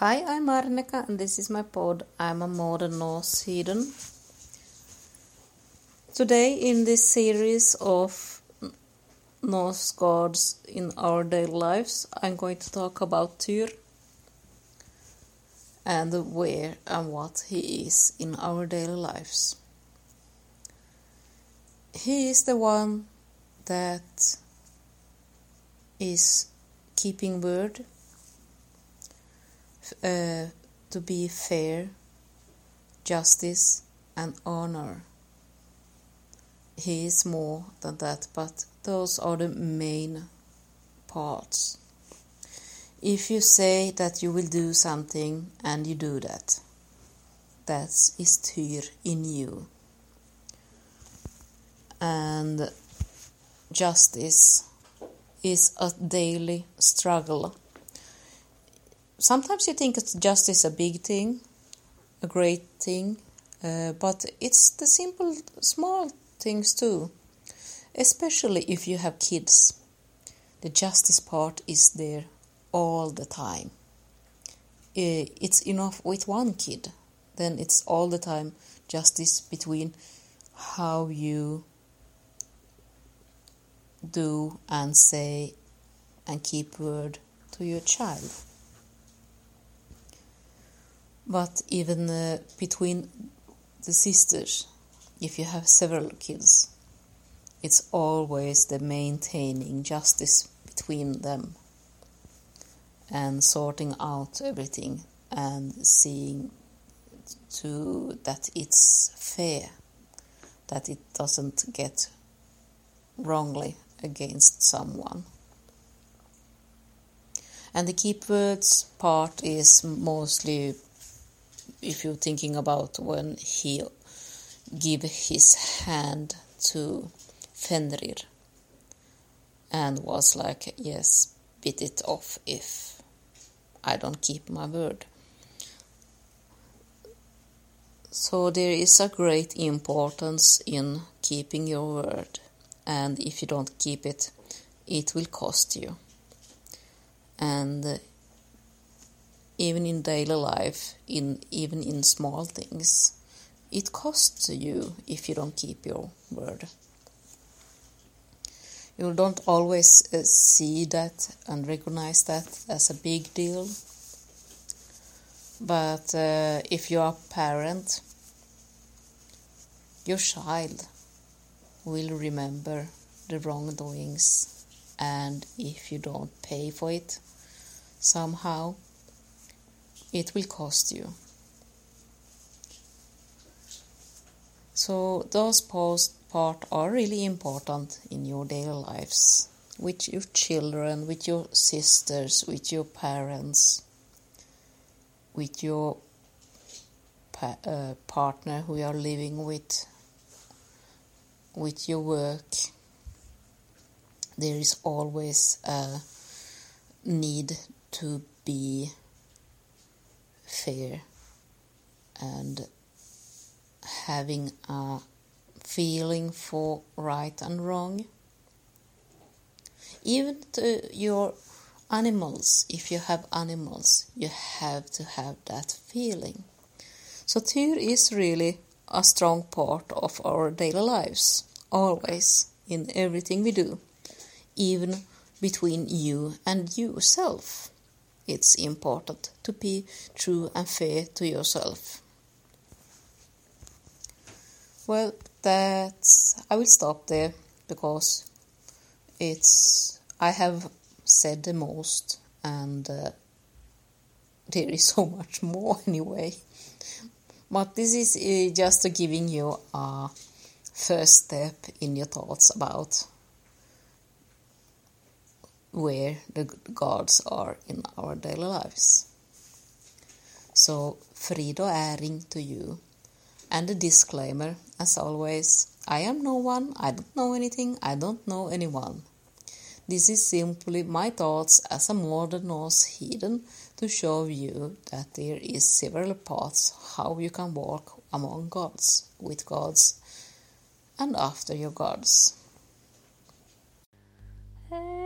Hi, I'm Arnika and this is my pod. I'm a modern Norse heathen. Today, in this series of Norse gods in our daily lives, I'm going to talk about Tyr and where and what he is in our daily lives. He is the one that is keeping word uh, to be fair, justice, and honor. He is more than that, but those are the main parts. If you say that you will do something and you do that, that is Tyr in you. And justice is a daily struggle sometimes you think justice a big thing, a great thing, uh, but it's the simple, small things too. Especially if you have kids, the justice part is there all the time. It's enough with one kid, then it's all the time justice between how you do and say and keep word to your child but even uh, between the sisters, if you have several kids, it's always the maintaining justice between them and sorting out everything and seeing to that it's fair, that it doesn't get wrongly against someone. And the keep words part is mostly if you're thinking about when he gave his hand to Fenrir and was like, yes, bit it off if I don't keep my word. So there is a great importance in keeping your word, and if you don't keep it, it will cost you. And even in daily life, in even in small things. It costs you if you don't keep your word. You don't always uh, see that and recognize that as a big deal. But uh, if you are a parent, your child will remember the wrongdoings, and if you don't pay for it somehow, it will cost you. So those post part are really important in your daily lives with your children, with your sisters, with your parents, with your pa uh, partner who you are living with, with your work. There is always a need to be fair and having a feeling for right and wrong. Even to your animals, if you have animals, you have to have that feeling. So, Tyr is really a strong part of our daily lives, always in everything we do, even between you and yourself it's important to be true and fair to yourself. Well, that's I will stop there because it's I have said the most and uh, there is so much more anyway. But this is uh, just giving you a first step in your thoughts about where the gods are in our daily lives. So, frid och äring to you And a disclaimer, as always I am no one, I don't know anything, I don't know anyone. This is simply my thoughts as a modern Norse heathen to show you that there is several paths how you can walk among gods, with gods, and after your gods. Hey.